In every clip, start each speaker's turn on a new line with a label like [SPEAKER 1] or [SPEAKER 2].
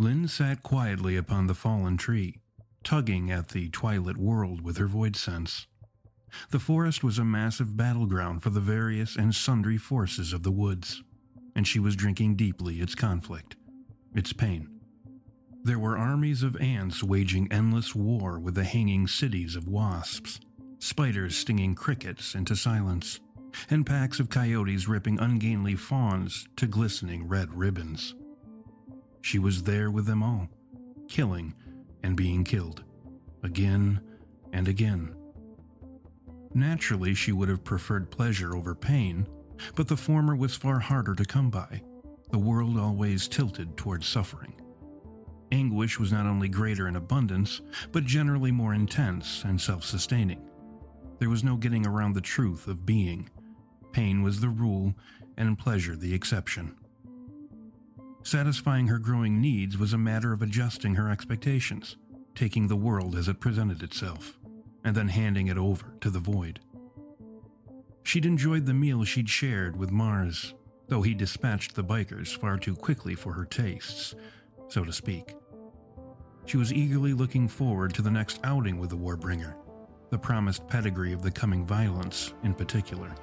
[SPEAKER 1] Lynn sat quietly upon the fallen tree, tugging at the twilit world with her void sense. The forest was a massive battleground for the various and sundry forces of the woods, and she was drinking deeply its conflict, its pain. There were armies of ants waging endless war with the hanging cities of wasps, spiders stinging crickets into silence, and packs of coyotes ripping ungainly fawns to glistening red ribbons. She was there with them all, killing and being killed, again and again. Naturally, she would have preferred pleasure over pain, but the former was far harder to come by, the world always tilted towards suffering. Anguish was not only greater in abundance, but generally more intense and self sustaining. There was no getting around the truth of being. Pain was the rule, and pleasure the exception. Satisfying her growing needs was a matter of adjusting her expectations, taking the world as it presented itself, and then handing it over to the void. She'd enjoyed the meal she'd shared with Mars, though he dispatched the bikers far too quickly for her tastes, so to speak. She was eagerly looking forward to the next outing with the Warbringer, the promised pedigree of the coming violence in particular.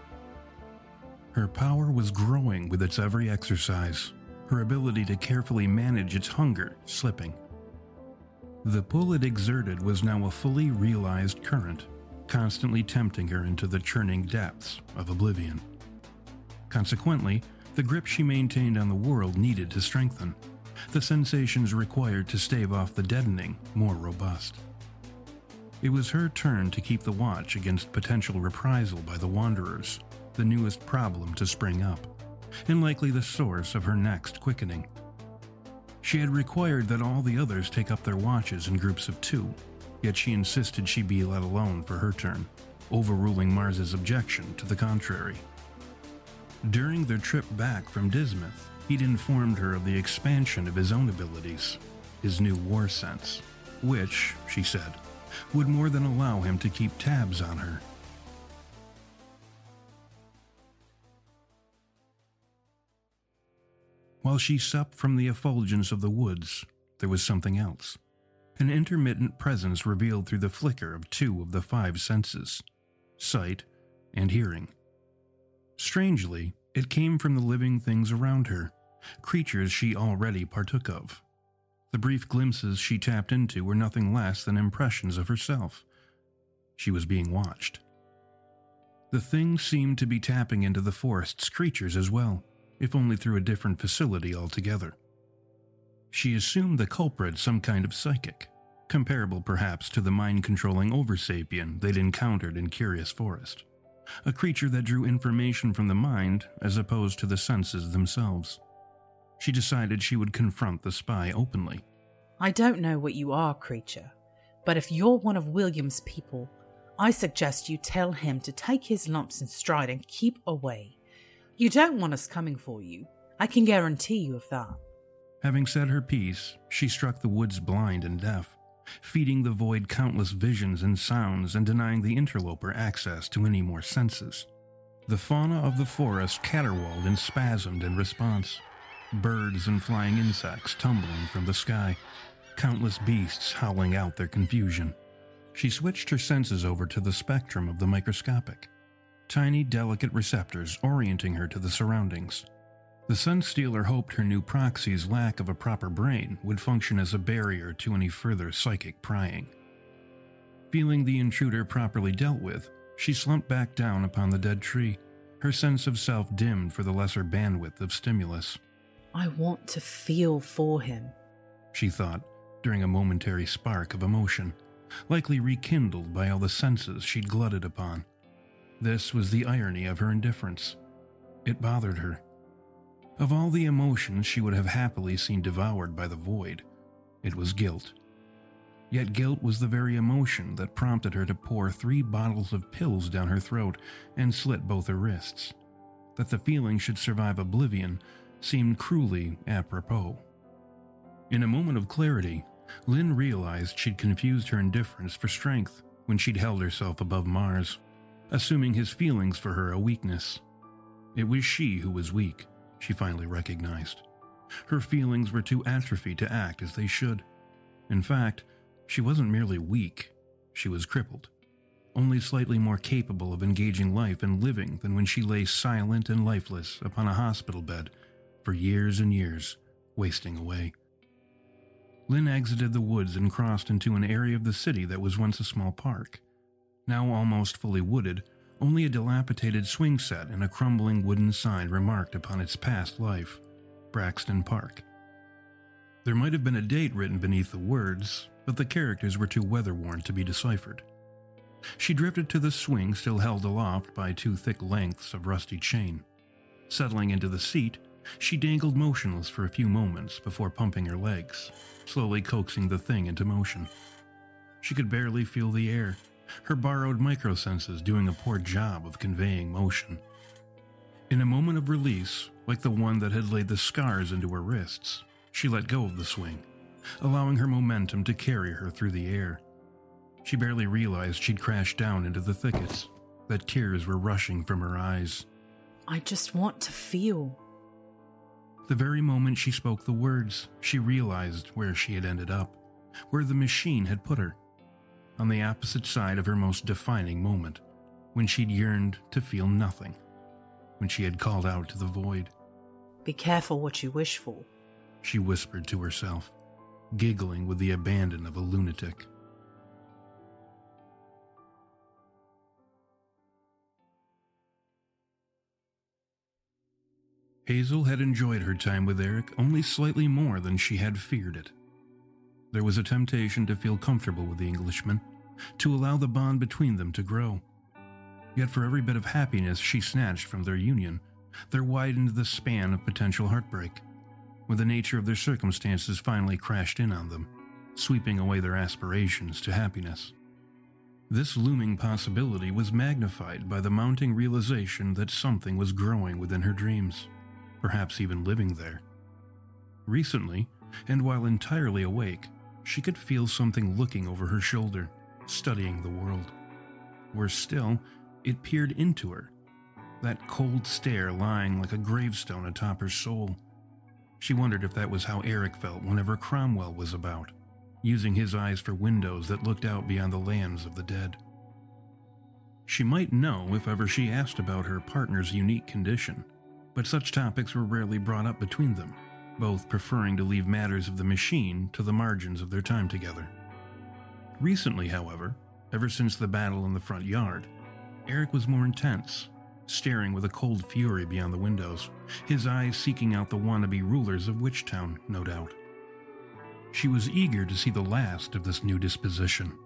[SPEAKER 1] Her power was growing with its every exercise, her ability to carefully manage its hunger slipping. The pull it exerted was now a fully realized current, constantly tempting her into the churning depths of oblivion. Consequently, the grip she maintained on the world needed to strengthen, the sensations required to stave off the deadening more robust. It was her turn to keep the watch against potential reprisal by the Wanderers, the newest problem to spring up, and likely the source of her next quickening. She had required that all the others take up their watches in groups of two, yet she insisted she be let alone for her turn, overruling Mars's objection to the contrary. During their trip back from Dismuth, he'd informed her of the expansion of his own abilities, his new war sense, which, she said, would more than allow him to keep tabs on her. While she supped from the effulgence of the woods, there was something else. An intermittent presence revealed through the flicker of two of the five senses sight and hearing. Strangely, it came from the living things around her, creatures she already partook of. The brief glimpses she tapped into were nothing less than impressions of herself. She was being watched. The thing seemed to be tapping into the forest's creatures as well, if only through a different facility altogether. She assumed the culprit some kind of psychic, comparable perhaps to the mind controlling oversapien they'd encountered in Curious Forest, a creature that drew information from the mind as opposed to the senses themselves. She decided she would confront the spy openly.
[SPEAKER 2] I don't know what you are, creature, but if you're one of William's people, I suggest you tell him to take his lumps in stride and keep away. You don't want us coming for you. I can guarantee you of that.
[SPEAKER 1] Having said her piece, she struck the woods blind and deaf, feeding the void countless visions and sounds and denying the interloper access to any more senses. The fauna of the forest caterwauled and spasmed in response birds and flying insects tumbling from the sky, countless beasts howling out their confusion. She switched her senses over to the spectrum of the microscopic, tiny, delicate receptors orienting her to the surroundings. The Sun Stealer hoped her new proxy's lack of a proper brain would function as a barrier to any further psychic prying. Feeling the intruder properly dealt with, she slumped back down upon the dead tree, her sense of self dimmed for the lesser bandwidth of stimulus.
[SPEAKER 2] I want to feel for him,
[SPEAKER 1] she thought during a momentary spark of emotion, likely rekindled by all the senses she'd glutted upon. This was the irony of her indifference. It bothered her. Of all the emotions she would have happily seen devoured by the void, it was guilt. Yet guilt was the very emotion that prompted her to pour three bottles of pills down her throat and slit both her wrists. That the feeling should survive oblivion seemed cruelly apropos. In a moment of clarity, Lynn realized she'd confused her indifference for strength when she'd held herself above Mars, assuming his feelings for her a weakness. It was she who was weak, she finally recognized. Her feelings were too atrophied to act as they should. In fact, she wasn't merely weak, she was crippled, only slightly more capable of engaging life and living than when she lay silent and lifeless upon a hospital bed for years and years, wasting away. Lynn exited the woods and crossed into an area of the city that was once a small park. Now almost fully wooded, only a dilapidated swing set and a crumbling wooden sign remarked upon its past life Braxton Park. There might have been a date written beneath the words, but the characters were too weather worn to be deciphered. She drifted to the swing still held aloft by two thick lengths of rusty chain, Settling into the seat, she dangled motionless for a few moments before pumping her legs, slowly coaxing the thing into motion. She could barely feel the air, her borrowed microsenses doing a poor job of conveying motion. In a moment of release, like the one that had laid the scars into her wrists, she let go of the swing, allowing her momentum to carry her through the air. She barely realized she'd crashed down into the thickets, that tears were rushing from her eyes.
[SPEAKER 2] I just want to feel.
[SPEAKER 1] The very moment she spoke the words, she realized where she had ended up, where the machine had put her. On the opposite side of her most defining moment, when she'd yearned to feel nothing, when she had called out to the void.
[SPEAKER 2] Be careful what you wish for.
[SPEAKER 1] She whispered to herself, giggling with the abandon of a lunatic. Hazel had enjoyed her time with Eric only slightly more than she had feared it. There was a temptation to feel comfortable with the Englishman, to allow the bond between them to grow. Yet for every bit of happiness she snatched from their union, there widened the span of potential heartbreak, when the nature of their circumstances finally crashed in on them, sweeping away their aspirations to happiness. This looming possibility was magnified by the mounting realization that something was growing within her dreams, perhaps even living there. Recently, and while entirely awake, she could feel something looking over her shoulder, studying the world. Worse still, it peered into her, that cold stare lying like a gravestone atop her soul. She wondered if that was how Eric felt whenever Cromwell was about, using his eyes for windows that looked out beyond the lands of the dead. She might know if ever she asked about her partner's unique condition, but such topics were rarely brought up between them, both preferring to leave matters of the machine to the margins of their time together. Recently, however, ever since the battle in the front yard, Eric was more intense, staring with a cold fury beyond the windows, his eyes seeking out the wannabe rulers of Witchtown, no doubt. She was eager to see the last of this new disposition.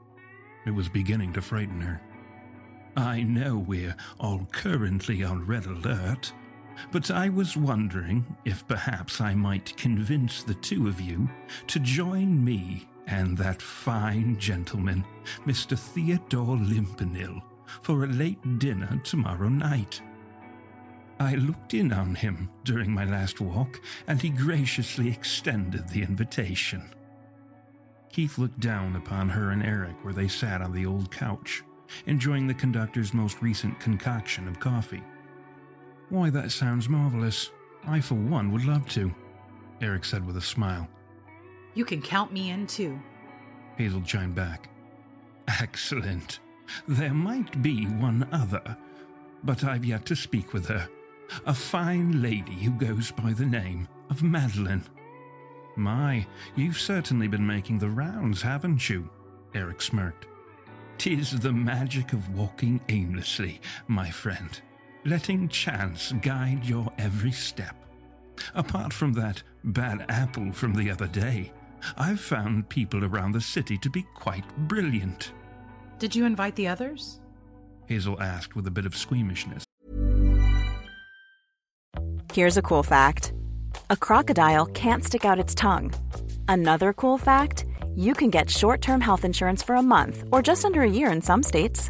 [SPEAKER 1] It was beginning to frighten her. I know we're all currently on red alert, but I was wondering if perhaps I might convince the two of you to join me and that fine gentleman, Mr. Theodore Limpernil, for a late dinner tomorrow night. I looked in on him during my last walk, and he graciously extended the invitation. Keith looked down upon her and Eric where they sat on the old couch, enjoying the conductor's most recent concoction of coffee. Why, that sounds marvelous. I, for one, would love to, Eric said with a smile.
[SPEAKER 2] You can count me in too.
[SPEAKER 1] Hazel chimed back. Excellent. There might be one other, but I've yet to speak with her. A fine lady who goes by the name of Madeline. My, you've certainly been making the rounds, haven't you? Eric smirked. Tis the magic of walking aimlessly, my friend, letting chance guide your every step. Apart from that bad apple from the other day, I've found people around the city to be quite brilliant.
[SPEAKER 2] Did you invite the others?
[SPEAKER 1] Hazel asked with a bit of squeamishness.
[SPEAKER 3] Here's a cool fact a crocodile can't stick out its tongue. Another cool fact you can get short term health insurance for a month or just under a year in some states.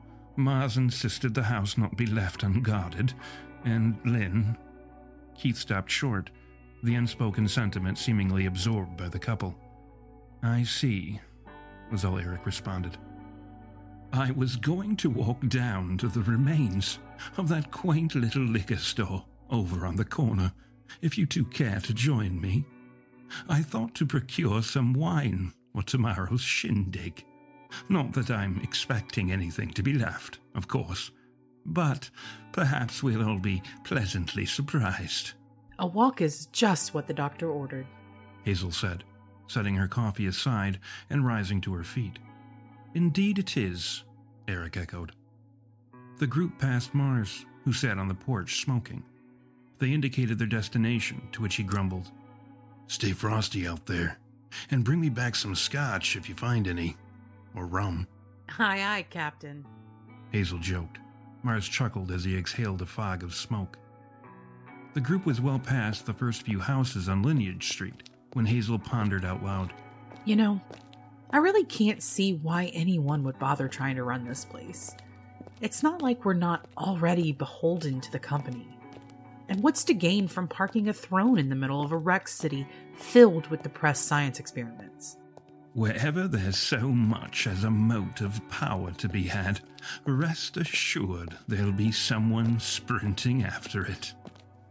[SPEAKER 1] Mars insisted the house not be left unguarded, and Lynn. Keith stopped short, the unspoken sentiment seemingly absorbed by the couple. I see, was all Eric responded. I was going to walk down to the remains of that quaint little liquor store over on the corner, if you two care to join me. I thought to procure some wine for tomorrow's shindig. Not that I'm expecting anything to be left, of course, but perhaps we'll all be pleasantly surprised.
[SPEAKER 2] A walk is just what the doctor ordered.
[SPEAKER 1] Hazel said, setting her coffee aside and rising to her feet. Indeed it is, Eric echoed. The group passed Mars, who sat on the porch smoking. They indicated their destination, to which he grumbled, Stay frosty out there, and bring me back some scotch if you find any, or rum.
[SPEAKER 2] Aye, aye, Captain.
[SPEAKER 1] Hazel joked. Mars chuckled as he exhaled a fog of smoke. The group was well past the first few houses on Lineage Street when Hazel pondered out loud.
[SPEAKER 2] You know, I really can't see why anyone would bother trying to run this place. It's not like we're not already beholden to the company. And what's to gain from parking a throne in the middle of a wrecked city filled with depressed science experiments?
[SPEAKER 1] Wherever there's so much as a mote of power to be had, rest assured there'll be someone sprinting after it.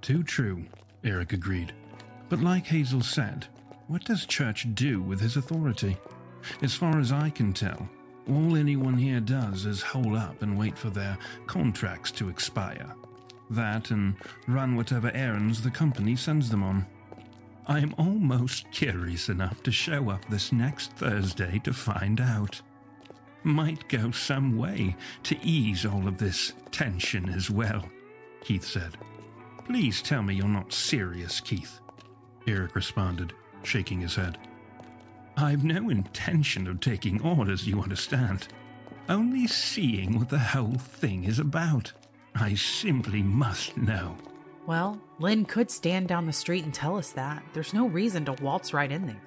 [SPEAKER 1] Too true, Eric agreed. But like Hazel said, what does Church do with his authority? As far as I can tell, all anyone here does is hole up and wait for their contracts to expire. That and run whatever errands the company sends them on. I am almost curious enough to show up this next Thursday to find out. Might go some way to ease all of this tension as well, Keith said. Please tell me you're not serious, Keith. Eric responded, shaking his head. I've no intention of taking orders, you understand. Only seeing what the whole thing is about. I simply must know.
[SPEAKER 2] Well, Lynn could stand down the street and tell us that. There's no reason to waltz right in there.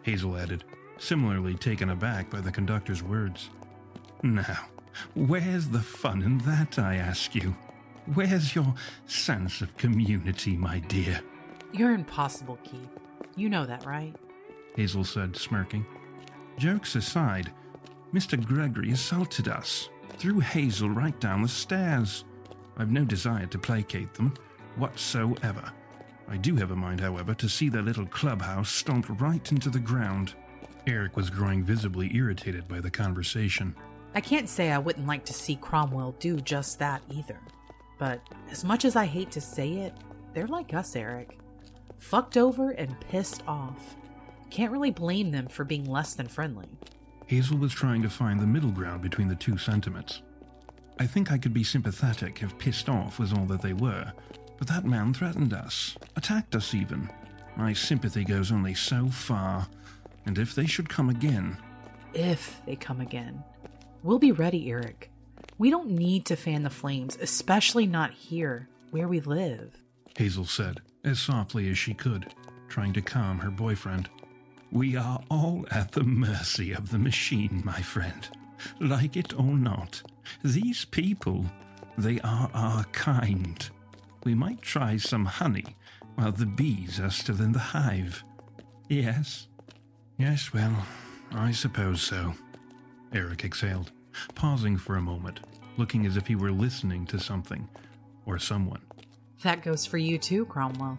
[SPEAKER 1] Hazel added, similarly taken aback by the conductor's words. Now, where's the fun in that, I ask you? Where's your sense of community, my dear?
[SPEAKER 2] You're impossible, Keith. You know that, right?
[SPEAKER 1] Hazel said, smirking. Jokes aside, Mr. Gregory assaulted us, threw Hazel right down the stairs. I've no desire to placate them whatsoever. I do have a mind, however, to see their little clubhouse stomped right into the ground. Eric was growing visibly irritated by the conversation.
[SPEAKER 2] I can't say I wouldn't like to see Cromwell do just that either. but as much as I hate to say it, they're like us, Eric. Fucked over and pissed off. Can't really blame them for being less than friendly.
[SPEAKER 1] Hazel was trying to find the middle ground between the two sentiments. I think I could be sympathetic if pissed off was all that they were, but that man threatened us, attacked us even. My sympathy goes only so far, and if they should come again.
[SPEAKER 2] If they come again. We'll be ready, Eric. We don't need to fan the flames, especially not here, where we live.
[SPEAKER 1] Hazel said, as softly as she could, trying to calm her boyfriend. We are all at the mercy of the machine, my friend. Like it or not, these people, they are our kind. We might try some honey while the bees are still in the hive. Yes? Yes, well, I suppose so. Eric exhaled, pausing for a moment, looking as if he were listening to something or someone.
[SPEAKER 2] That goes for you too, Cromwell.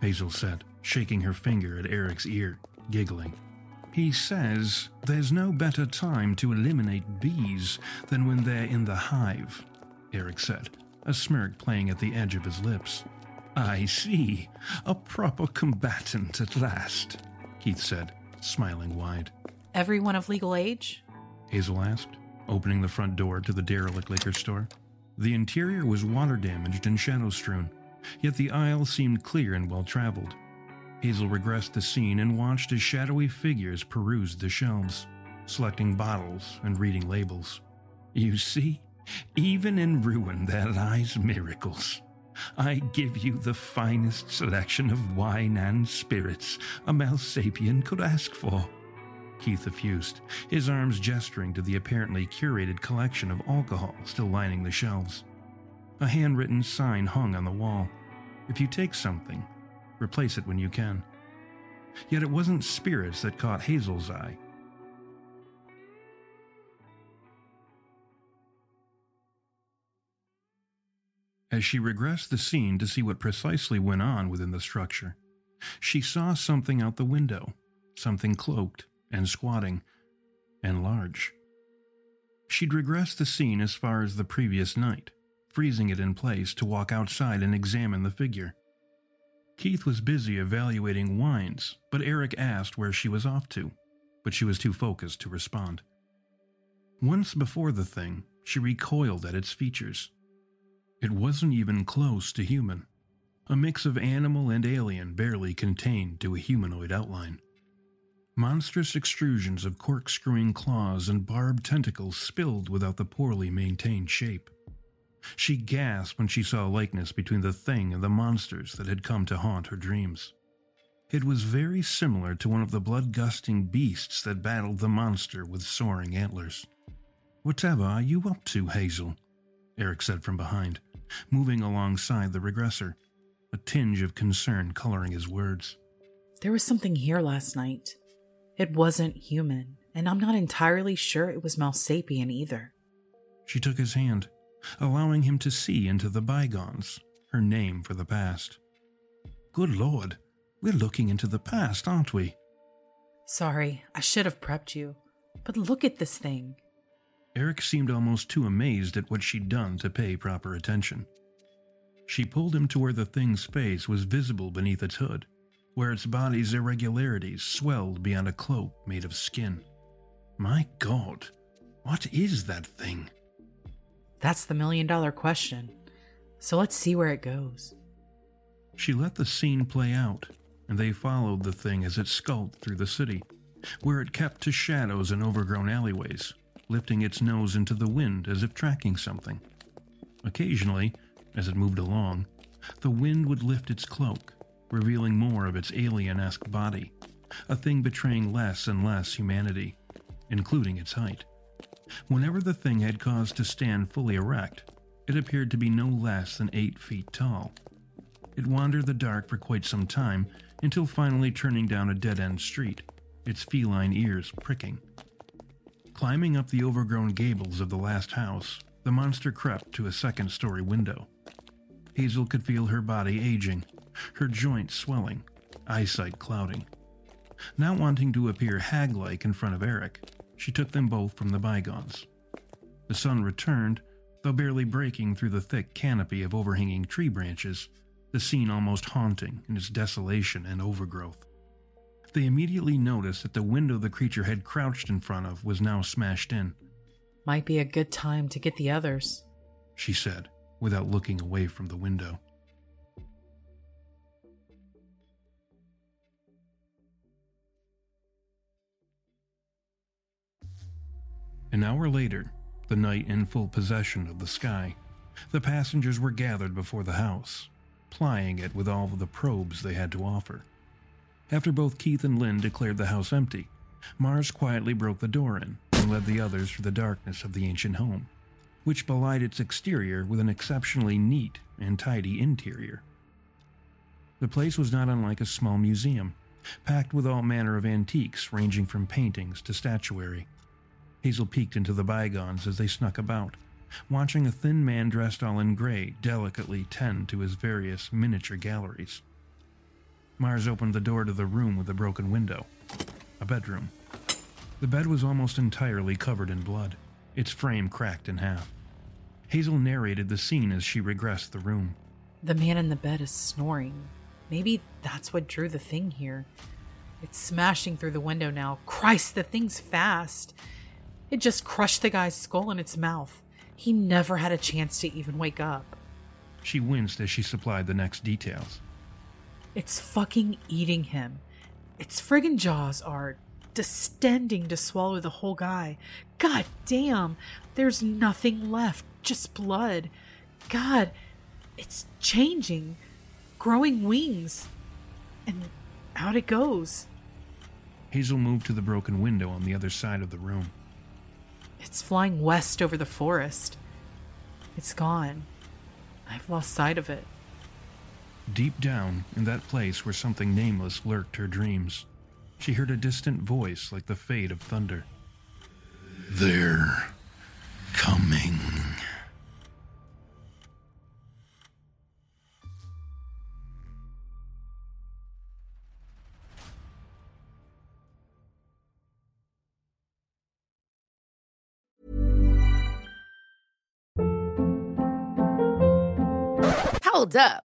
[SPEAKER 1] Hazel said, shaking her finger at Eric's ear, giggling. He says there's no better time to eliminate bees than when they're in the hive, Eric said, a smirk playing at the edge of his lips. I see. A proper combatant at last, Keith said, smiling wide.
[SPEAKER 2] Everyone of legal age?
[SPEAKER 1] Hazel asked, opening the front door to the derelict liquor store. The interior was water damaged and shadow strewn, yet the aisle seemed clear and well traveled. Hazel regressed the scene and watched as shadowy figures perused the shelves, selecting bottles and reading labels. You see, even in ruin there lies miracles. I give you the finest selection of wine and spirits a Malsapian could ask for. Keith effused, his arms gesturing to the apparently curated collection of alcohol still lining the shelves. A handwritten sign hung on the wall. If you take something, replace it when you can. Yet it wasn't spirits that caught Hazel's eye. As she regressed the scene to see what precisely went on within the structure, she saw something out the window, something cloaked and squatting and large. She'd regressed the scene as far as the previous night, freezing it in place to walk outside and examine the figure. Keith was busy evaluating wines, but Eric asked where she was off to, but she was too focused to respond. Once before the thing, she recoiled at its features it wasn't even close to human. A mix of animal and alien barely contained to a humanoid outline. Monstrous extrusions of corkscrewing claws and barbed tentacles spilled without the poorly maintained shape. She gasped when she saw a likeness between the thing and the monsters that had come to haunt her dreams. It was very similar to one of the blood gusting beasts that battled the monster with soaring antlers. Whatever are you up to, Hazel? Eric said from behind moving alongside the regressor, a tinge of concern coloring his words.
[SPEAKER 2] There was something here last night. It wasn't human, and I'm not entirely sure it was Malsapien either.
[SPEAKER 1] She took his hand, allowing him to see into the bygones, her name for the past. Good Lord, we're looking into the past, aren't we?
[SPEAKER 2] Sorry, I should have prepped you. But look at this thing.
[SPEAKER 1] Eric seemed almost too amazed at what she'd done to pay proper attention. She pulled him to where the thing's face was visible beneath its hood, where its body's irregularities swelled beyond a cloak made of skin. My God, what is that thing?
[SPEAKER 2] That's the million dollar question. So let's see where it goes.
[SPEAKER 1] She let the scene play out, and they followed the thing as it skulked through the city, where it kept to shadows and overgrown alleyways, lifting its nose into the wind as if tracking something. Occasionally, as it moved along, the wind would lift its cloak, revealing more of its alien esque body, a thing betraying less and less humanity, including its height. Whenever the thing had cause to stand fully erect, it appeared to be no less than eight feet tall. It wandered the dark for quite some time until finally turning down a dead end street, its feline ears pricking. Climbing up the overgrown gables of the last house, the monster crept to a second story window. Hazel could feel her body aging, her joints swelling, eyesight clouding. Not wanting to appear hag like in front of Eric, she took them both from the bygones. The sun returned, though barely breaking through the thick canopy of overhanging tree branches, the scene almost haunting in its desolation and overgrowth. They immediately noticed that the window the creature had crouched in front of was now smashed in.
[SPEAKER 2] Might be a good time to get the others,
[SPEAKER 1] she said, without looking away from the window. An hour later, the night in full possession of the sky, the passengers were gathered before the house, plying it with all of the probes they had to offer. After both Keith and Lynn declared the house empty, Mars quietly broke the door in and led the others through the darkness of the ancient home, which belied its exterior with an exceptionally neat and tidy interior. The place was not unlike a small museum, packed with all manner of antiques ranging from paintings to statuary. Hazel peeked into the bygones as they snuck about, watching a thin man dressed all in gray delicately tend to his various miniature galleries. Mars opened the door to the room with the broken window a bedroom. The bed was almost entirely covered in blood, its frame cracked in half. Hazel narrated the scene as she regressed the room.
[SPEAKER 2] The man in the bed is snoring. Maybe that's what drew the thing here. It's smashing through the window now. Christ, the thing's fast. It just crushed the guy's skull in its mouth. He never had a chance to even wake up.
[SPEAKER 1] She winced as she supplied the next details.
[SPEAKER 2] It's fucking eating him. Its friggin' jaws are distending to swallow the whole guy. God damn, there's nothing left, just blood. God, it's changing, growing wings. And out it goes.
[SPEAKER 1] Hazel moved to the broken window on the other side of the room.
[SPEAKER 2] It's flying west over the forest. It's gone. I've lost sight of it.
[SPEAKER 1] Deep down, in that place where something nameless lurked her dreams, she heard a distant voice like the fade of thunder.
[SPEAKER 4] They're coming.
[SPEAKER 5] Hold up.